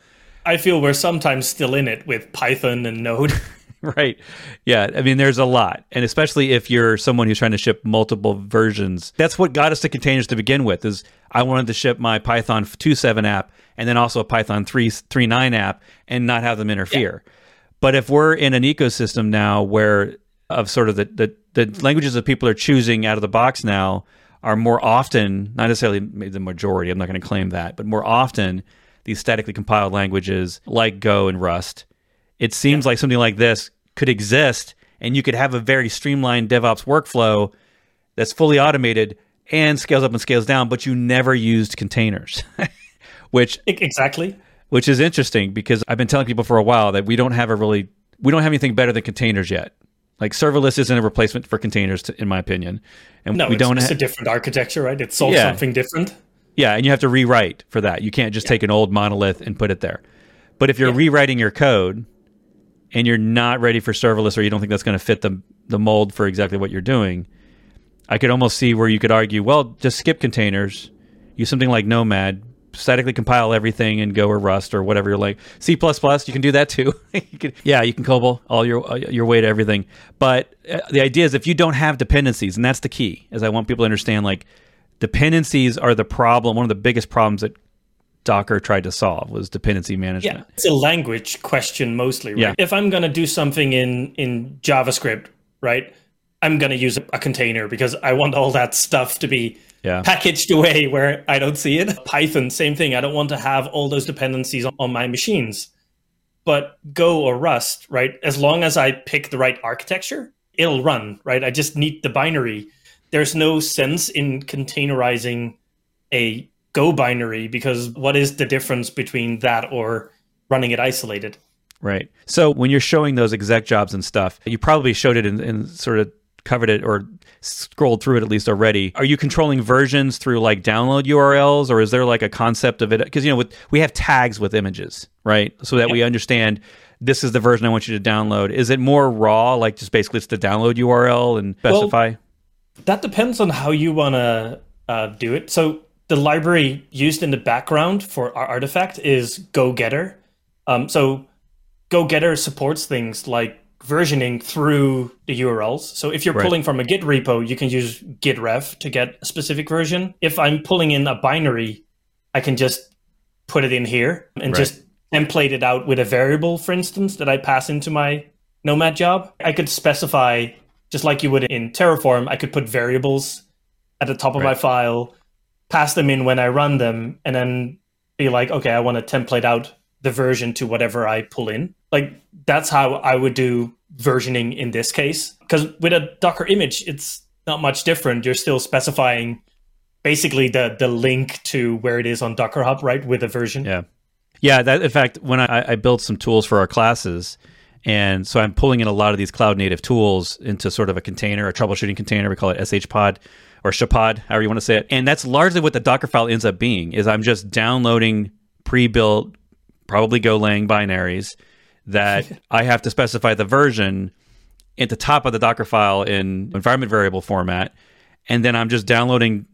I feel we're sometimes still in it with Python and Node. Right. Yeah. I mean, there's a lot. And especially if you're someone who's trying to ship multiple versions. That's what got us to containers to begin with is I wanted to ship my Python 2.7 app and then also a Python 3, 3.9 app and not have them interfere. But if we're in an ecosystem now where of sort of the, the, the languages that people are choosing out of the box now are more often, not necessarily the majority, I'm not going to claim that, but more often these statically compiled languages like Go and Rust it seems like something like this could exist and you could have a very streamlined DevOps workflow that's fully automated and scales up and scales down, but you never used containers, which exactly. which is interesting because I've been telling people for a while that we don't have a really we don't have anything better than containers yet. Like serverless isn't a replacement for containers, to, in my opinion, and No, we it's, don't. it's ha- a different architecture, right? It solves Yeah. something different. Yeah, and you have to rewrite for that. You can't just take an old monolith and put it there. But if you're Yeah. rewriting your code and you're not ready for serverless or you don't think that's going to fit the the mold for exactly what you're doing, I could almost see where you could argue, well, just skip containers, use something like Nomad, statically compile everything in Go or Rust or whatever you're like. C++, you can do that too. you can, yeah, you can COBOL all your uh, your way to everything. But uh, the idea is if you don't have dependencies, and that's the key, is I want people to understand like dependencies are the problem. One of the biggest problems that Docker tried to solve was dependency management. Yeah, it's a language question mostly, right? Yeah. If I'm going to do something in in JavaScript, right? I'm going to use a, container because I want all that stuff to be Yeah. packaged away where I don't see it. Python, same thing. I don't want to have all those dependencies on, on my machines. But Go or Rust, right? As long as I pick the right architecture, it'll run, right? I just need the binary. There's no sense in containerizing a Go binary because what is the difference between that or running it isolated? Right. So when you're showing those exec jobs and stuff, you probably showed it and, sort of covered it or scrolled through it at least already. Are you controlling versions through like download URLs or is there like a concept of it? Because, you know, with, we have tags with images, right? So that we understand this is the version I want you to download. Is it more raw, like just basically it's the download URL and specify? That depends on how you want to uh, do it. So the library used in the background for our artifact is go-getter. Um, so go-getter supports things like versioning through the URLs. So if you're Right. pulling from a Git repo, you can use gitref to get a specific version. If I'm pulling in a binary, I can just put it in here and Right. just template it out with a variable, for instance, that I pass into my Nomad job. I could specify, just like you would in Terraform, I could put variables at the top of my file, pass them in when I run them, and then be like, okay, I want to template out the version to whatever I pull in. Like that's how I would do versioning in this case. Because with a Docker image, it's not much different. You're still specifying basically the the link to where it is on Docker Hub, right? With a version. Yeah. Yeah. That, in fact, when I, I built some tools for our classes, and so I'm pulling in a lot of these cloud native tools into sort of a container, a troubleshooting container. We call it shpod or shapod, however you want to say it. And that's largely what the Docker file ends up being is I'm just downloading pre-built, probably Golang binaries that I have to specify the version at the top of the Docker file in environment variable format. And then I'm just downloading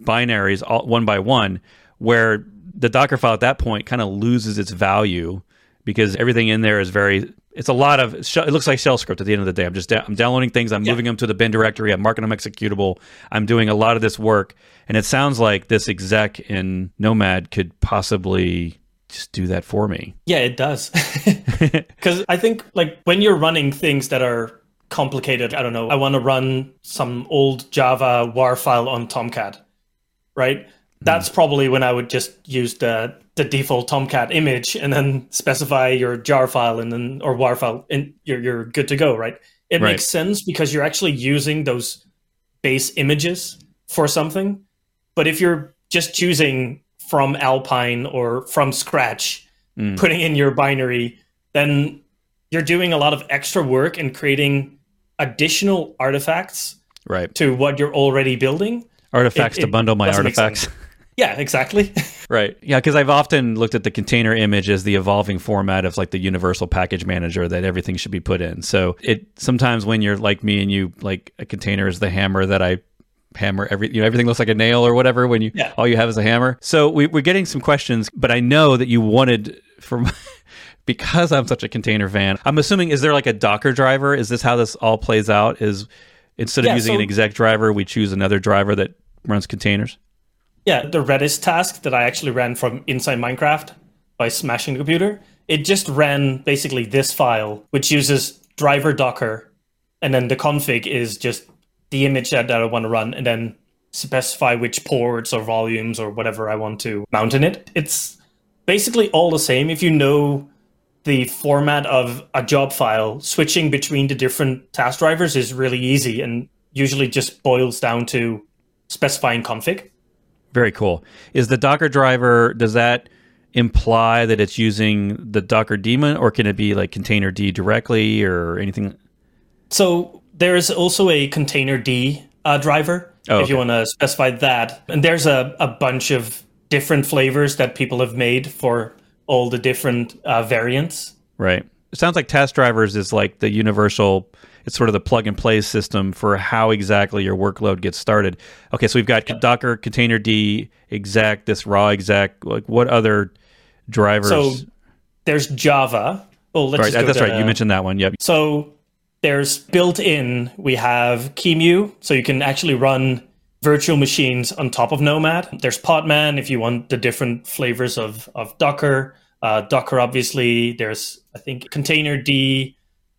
binaries all, one by one, where the Docker file at that point kind of loses its value because everything in there is very. It's a lot of. It looks like shell script at the end of the day. I'm just da- I'm downloading things. I'm moving them to the bin directory. I'm marking them executable. I'm doing a lot of this work, and it sounds like this exec in Nomad could possibly just do that for me. Yeah, it does. Because I think like when you're running things that are complicated, I don't know, I want to run some old Java war file on Tomcat, right? Mm. That's probably when I would just use the the default Tomcat image and then specify your jar file and then or WAR file and you're you're good to go, right? It Right. makes sense because you're actually using those base images for something. But if you're just choosing from Alpine or from scratch, Mm. putting in your binary, then you're doing a lot of extra work and creating additional artifacts Right. to what you're already building. Artifacts It- to bundle my artifacts. Yeah, exactly. Right. Yeah, because I've often looked at the container image as the evolving format of like the universal package manager that everything should be put in. So it sometimes when you're like me and you like a container is the hammer that I hammer every you know everything looks like a nail or whatever when you Yeah. all you have is a hammer. So we, we're getting some questions, but I know that you wanted from because I'm such a container fan. I'm assuming is there like a Docker driver? Is this how this all plays out? Is instead of Yeah, using so- an exec driver, we choose another driver that runs containers? Yeah, the Redis task that I actually ran from inside Minecraft by smashing the computer, it just ran basically this file, which uses driver docker, and then the config is just the image that, that I want to run, and then specify which ports or volumes or whatever I want to mount in it. It's basically all the same. If you know the format of a job file, switching between the different task drivers is really easy and usually just boils down to specifying config. Very cool. Is the Docker driver, does that imply that it's using the Docker daemon or can it be like containerd directly or anything? So there's also a containerd uh, driver Oh, if you want to specify that. And there's a, a bunch of different flavors that people have made for all the different uh, variants. Right. It sounds like task drivers is like the universal, it's sort of the plug and play system for how exactly your workload gets started. Okay, so we've got Docker, containerd, exec, this raw exec. Like what other drivers? So there's Java. Oh, let's right, that's to- right. You mentioned that one. Yep. So there's built in, we have QEMU, so you can actually run virtual machines on top of Nomad. There's Podman if you want the different flavors of, of Docker. Uh, Docker, obviously. There's, I think, containerd.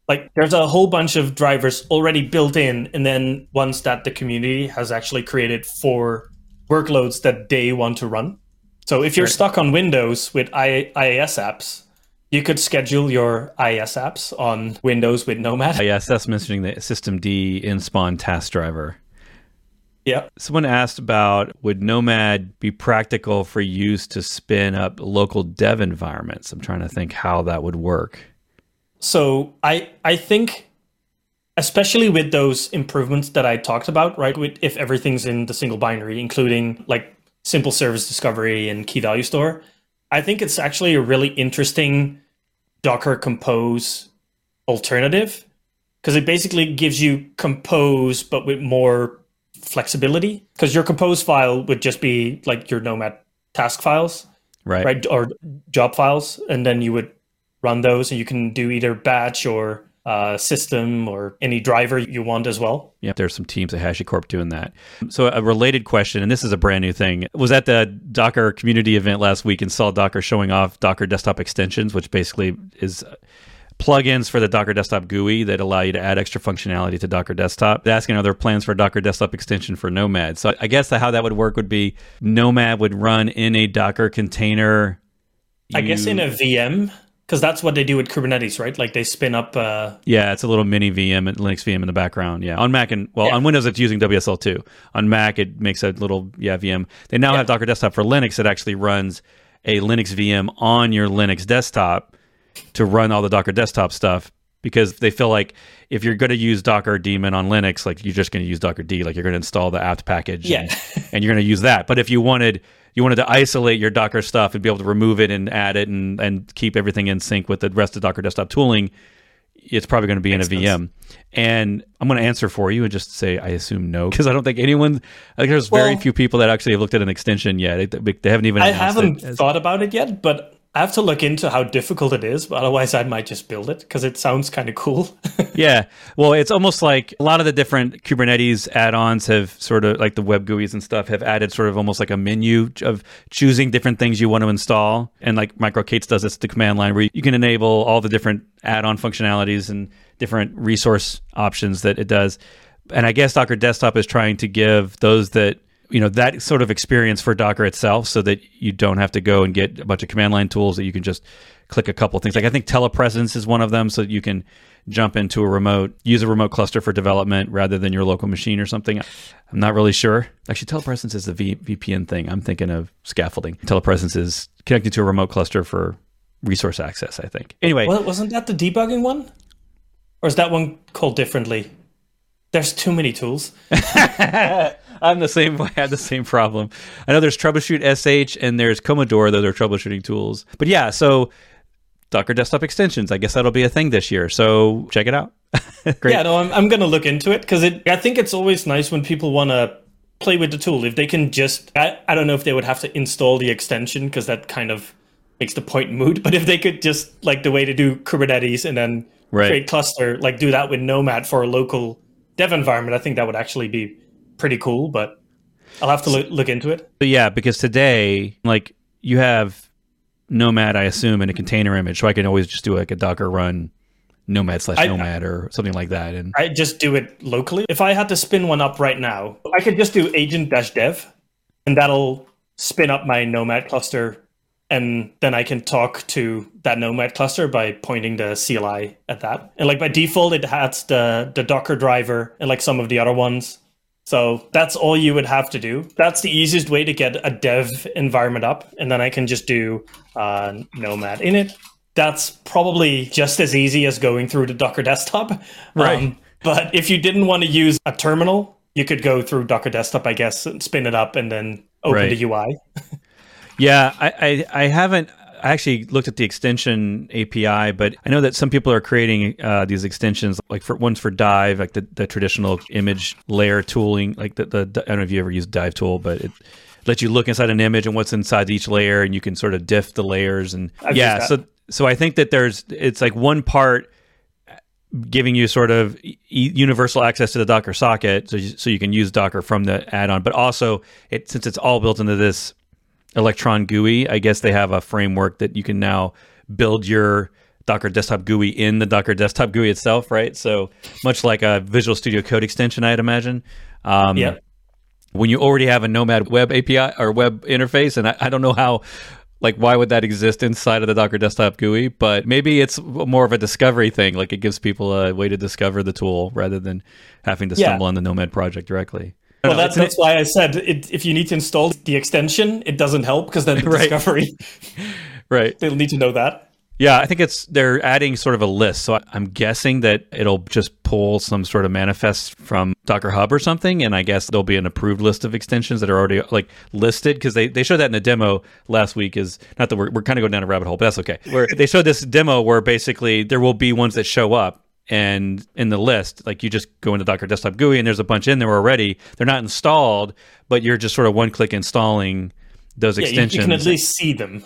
Like, there's a whole bunch of drivers already built in, and then ones that the community has actually created for workloads that they want to run. So if you're stuck on Windows with I- IIS apps, you could schedule your IIS apps on Windows with Nomad. Yes, that's mentioning the system D in spawn task driver. Yeah. Someone asked about would Nomad be practical for use to spin up local dev environments? I'm trying to think how that would work. So I I think especially with those improvements that I talked about, right? With if everything's in the single binary, including like simple service discovery and key value store, I think it's actually a really interesting Docker Compose alternative because it basically gives you Compose but with more flexibility because your Compose file would just be like your Nomad task files Right. right or job files and then you would run those and you can do either batch or uh, system or any driver you want as well Yeah, there's some teams at HashiCorp doing that. So a related question, and this is a brand new thing, was at the Docker community event last week and saw Docker showing off Docker desktop extensions, which basically is plugins for the Docker desktop GUI that allow you to add extra functionality to Docker desktop. They're asking are there plans for a Docker desktop extension for Nomad? So I guess how that would work would be Nomad would run in a Docker container. i guess in a vm because that's what they do with kubernetes right like they spin up uh, Yeah, it's a little mini VM and Linux VM in the background. Yeah, on Mac and well, Yeah. on Windows it's using WSL2. On Mac it makes a little yeah VM. They now have Docker Desktop for Linux that actually runs a Linux VM on your Linux desktop to run all the Docker Desktop stuff because they feel like if you're going to use Docker daemon on Linux, like you're just going to use dockerd, like you're going to install the apt package, Yeah. and, and you're going to use that. But if you wanted you wanted to isolate your Docker stuff and be able to remove it and add it and and keep everything in sync with the rest of Docker Desktop tooling, it's probably going to be in a Makes VM. And I'm going to answer for you and just say I assume no because I don't think anyone. I think there's very few people that actually have looked at an extension yet. They, they haven't even. i haven't it thought about it yet but i have to look into how difficult it is but otherwise i might just build it because it sounds kind of cool yeah. Well, it's almost like a lot of the different Kubernetes add-ons have sort of like the web GUIs and stuff have added sort of almost like a menu of choosing different things you want to install. And like MicroK8s does this the command line where you can enable all the different add-on functionalities and different resource options that it does. And I guess Docker Desktop is trying to give those that you know that sort of experience for Docker itself, so that you don't have to go and get a bunch of command line tools that you can just click a couple things. Like I think telepresence is one of them, so that you can jump into a remote, use a remote cluster for development rather than your local machine or something. I'm not really sure. Actually, telepresence is the v- VPN thing. I'm thinking of scaffolding. Telepresence is connected to a remote cluster for resource access. I think. Anyway, well, wasn't that the debugging one, or is that one called differently? There's too many tools. I'm the same. I had the same problem. I know there's troubleshoot sh and there's Komodor. Those are troubleshooting tools. But yeah, so Docker desktop extensions. I guess that'll be a thing this year. So check it out. Great. Yeah, no, I'm, I'm going to look into it because it. I think it's always nice when people want to play with the tool. If they can just, I, I don't know if they would have to install the extension because that kind of makes the point moot. But if they could just like the way to do Kubernetes and then right. create cluster, like do that with Nomad for a local dev environment, I think that would actually be pretty cool. But I'll have to look, look into it. But yeah, because today, like you have Nomad, I assume, in a container image, so I can always just do like a Docker run Nomad slash Nomad or something like that. And I just do it locally. If I had to spin one up right now, I could just do agent dash dev, and that'll spin up my Nomad cluster and then I can talk to that Nomad cluster by pointing the CLI at that. And like by default, it has the the Docker driver and like some of the other ones. So that's all you would have to do. That's the easiest way to get a dev environment up, and then I can just do uh, Nomad in it. That's probably just as easy as going through the Docker desktop. Right. Um, but if you didn't want to use a terminal, you could go through Docker desktop, I guess, and spin it up and then open right. the UI. Yeah, I, I, I haven't I actually looked at the extension API, but I know that some people are creating uh, these extensions, like for ones for Dive, like the, the traditional image layer tooling, like the, the I don't know if you ever used Dive tool, but it lets you look inside an image and what's inside each layer, and you can sort of diff the layers and I've yeah. So so I think that there's it's like one part giving you sort of universal access to the Docker socket, so you, so you can use Docker from the add-on, but also it since it's all built into this Electron GUI. I guess they have a framework that you can now build your Docker Desktop GUI in the Docker Desktop GUI itself, right? So much like a Visual Studio Code extension, I'd imagine. Um, yeah. When you already have a Nomad web API or web interface, and I, I don't know how like why would that exist inside of the docker desktop gui but maybe it's more of a discovery thing like it gives people a way to discover the tool rather than having to stumble yeah. on the nomad project directly well, that's, that's why I said it, if you need to install the extension, it doesn't help because then the right. discovery, right? They'll need to know that. Yeah, I think it's they're adding sort of a list. So I'm guessing that it'll just pull some sort of manifest from Docker Hub or something, and I guess there'll be an approved list of extensions that are already like listed because they, they showed that in the demo last week. Is not that we're, we're kind of going down a rabbit hole, but that's okay. Where they showed this demo where basically there will be ones that show up and in the list, like you just go into Docker Desktop GUI and there's a bunch in there already. They're not installed, but you're just sort of one click installing those yeah, extensions. You, can at least see them.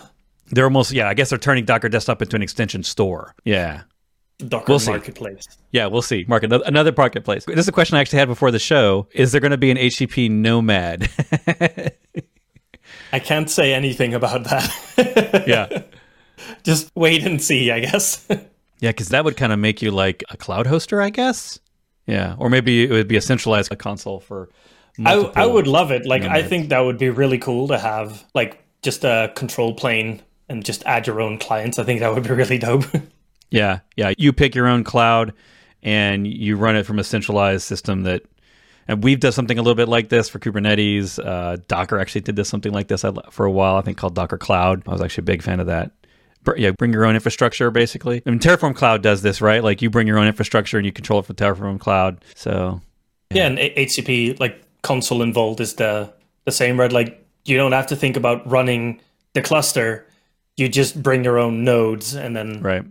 They're almost yeah. I guess they're turning Docker Desktop into an extension store. Yeah. Docker we'll marketplace. See. Yeah, we'll see. Market another marketplace. This is a question I actually had before the show. Is there going to be an HCP Nomad? I can't say anything about that. yeah. Just wait and see, I guess. Yeah, because that would kind of make you like a cloud hoster, I guess. Yeah, or maybe it would be a centralized console for. I, I would love it. Like, I think that would be really cool to have like just a control plane and just add your own clients. I think that would be really dope. yeah, yeah. You pick your own cloud and you run it from a centralized system that. And we've done something a little bit like this for Kubernetes. Uh, Docker actually did this something like this for a while. I think called Docker Cloud. I was actually a big fan of that yeah, bring your own infrastructure basically. I mean, Terraform Cloud does this, right? Like you bring your own infrastructure and you control it from Terraform Cloud. So yeah, yeah and HCP like Consul involved is the the same, right? Like you don't have to think about running the cluster. You just bring your own nodes, and then right.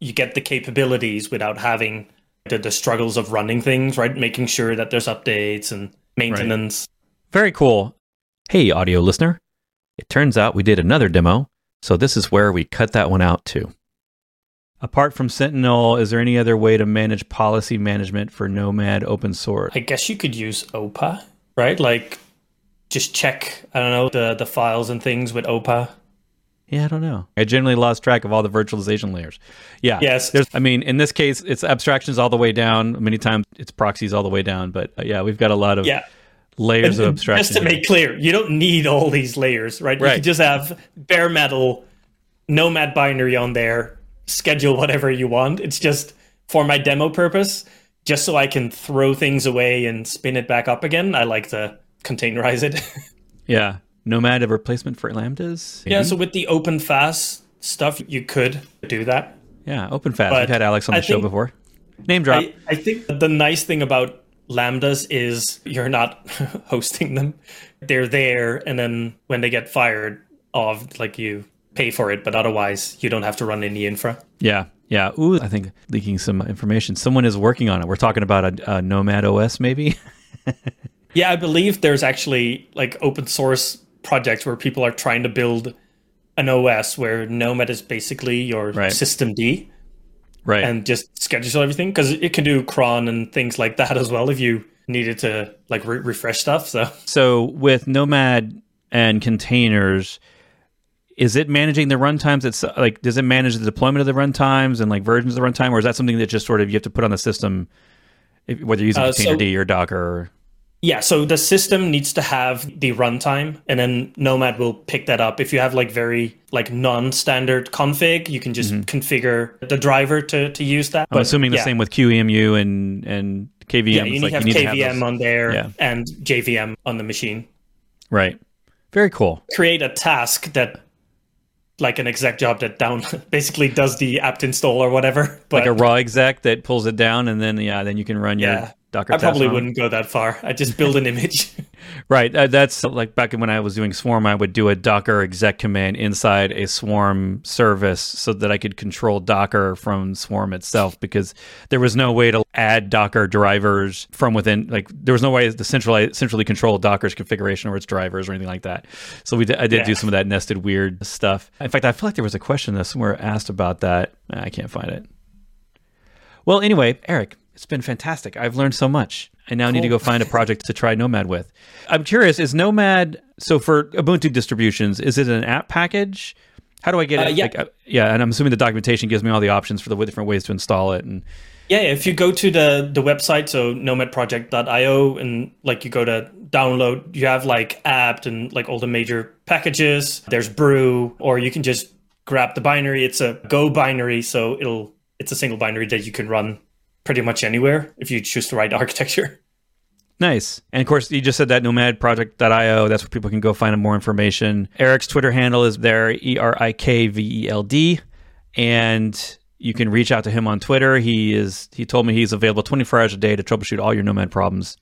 you get the capabilities without having the, the struggles of running things, right? Making sure that there's updates and maintenance. Right. Very cool. Hey, audio listener. It turns out we did another demo so this is where we cut that one out too. Apart from Sentinel, is there any other way to manage policy management for Nomad open source? I guess you could use OPA, right? Like just check, I don't know, the, the files and things with OPA. Yeah, I don't know. I generally lost track of all the virtualization layers. Yeah. Yes. There's, I mean, in this case, it's abstractions all the way down. Many times it's proxies all the way down. But uh, yeah, we've got a lot of yeah. Layers of abstraction. Just to make clear, you don't need all these layers, right? Right. You can just have bare metal, Nomad binary on there, schedule whatever you want. It's just for my demo purpose, just so I can throw things away and spin it back up again. I like to containerize it. yeah, Nomad a replacement for lambdas. yeah, so with the OpenFaaS stuff, you could do that. yeah, OpenFaaS. But We've had Alex on the I show before. Name drop. I, I think the nice thing about lambdas is you're not hosting them. They're there, and then when they get fired off, like you pay for it, but otherwise you don't have to run any infra. Yeah, yeah. Ooh, I think leaking some information. Someone is working on it. We're talking about a, a Nomad OS, maybe. Yeah, I believe there's actually like open source projects where people are trying to build an OS where Nomad is basically your Right. systemd right. and just schedule everything because it can do cron and things like that as well if you needed to like re- refresh stuff. So so with Nomad and containers, is it managing the runtimes? It's like, does it manage the deployment of the runtimes and like versions of the runtime, or is that something that just sort of you have to put on the system, if, whether you're using Uh, Container so- or Docker? Yeah, so the system needs to have the runtime, and then Nomad will pick that up. If you have like very like non-standard config, you can just configure the driver to, to use that. Mm-hmm. I'm assuming the same with QEMU and and KVM. Yeah, you need like to have you need KVM to have those. on there Yeah. and JVM on the machine. Right. Very cool. Create a task that, like an exec job that down basically does the apt install or whatever. But Like a raw exec that pulls it down, and then yeah, then you can run your Yeah. Docker. I probably on wouldn't go that far. I just build an image. Right. Uh, that's like back when I was doing Swarm, I would do a Docker exec command inside a Swarm service so that I could control Docker from Swarm itself because there was no way to add Docker drivers from within. Like there was no way to centrally centrally control Docker's configuration or its drivers or anything like that. So we did, I did do some of that nested weird stuff. In fact, I feel like there was a question that somewhere asked about that. I can't find it. Well, anyway, Eric, it's been fantastic. I've learned so much. I now need to go find a project to try Nomad with. I'm curious, is Nomad so for Ubuntu distributions, is it an apt package? How do I get Uh, it? yeah. Like, uh, yeah, and I'm assuming the documentation gives me all the options for the different ways to install it. And Yeah, if you go to the the website, so nomadproject.io, and like you go to download, you have like apt and like all the major packages. There's brew, or you can just grab the binary. It's a Go binary, so it'll it's a single binary that you can run pretty much anywhere if you choose the right architecture. nice. And of course, you just said that nomadproject.io. That's where people can go find more information. Eric's Twitter handle is there, E R I K V E L D, and you can reach out to him on Twitter. He is. He told me he's available 24 hours a day to troubleshoot all your Nomad problems.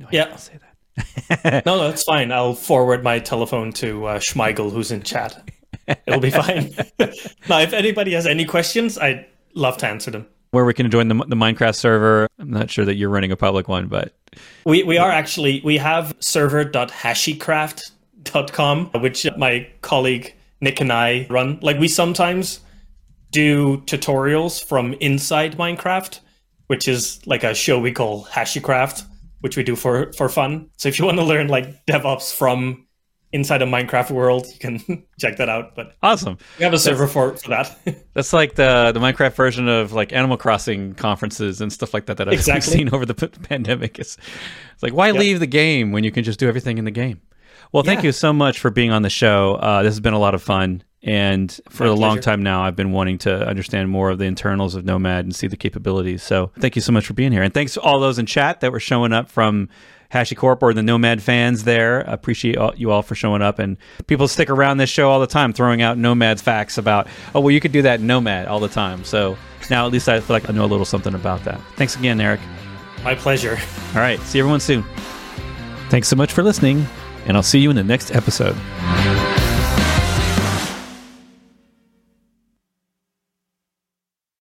I Yeah. say that. No, no, it's fine. I'll forward my telephone to uh, Schmeigel, who's in chat. It'll be fine. now, if anybody has any questions, I'd love to answer them. Where we can join the, the Minecraft server. I'm not sure that you're running a public one, but We we are actually we have server.hashicraft.com, which my colleague Nick and I run. Like we sometimes do tutorials from inside Minecraft, which is like a show we call HashiCraft, which we do for for fun. So if you want to learn like DevOps from inside a Minecraft world, you can check that out. But awesome. we have a server for for that. That's like the the Minecraft version of like Animal Crossing conferences and stuff like that that I've Exactly. seen over the p- pandemic. It's, it's like why leave the game when you can just do everything in the game? Well, thank Yeah. you so much for being on the show. Uh, this has been a lot of fun. And for My a long time now, I've been wanting to understand more of the internals of Nomad and see the capabilities. So thank you so much for being here. And thanks to all those in chat that were showing up from HashiCorp or the Nomad fans there. Appreciate all, you all for showing up. And people stick around this show all the time, throwing out Nomad's facts about, oh, well, you could do that in Nomad all the time. So now at least I feel like I know a little something about that. Thanks again, Eric. my pleasure. All right. See everyone soon. Thanks so much for listening, and I'll see you in the next episode.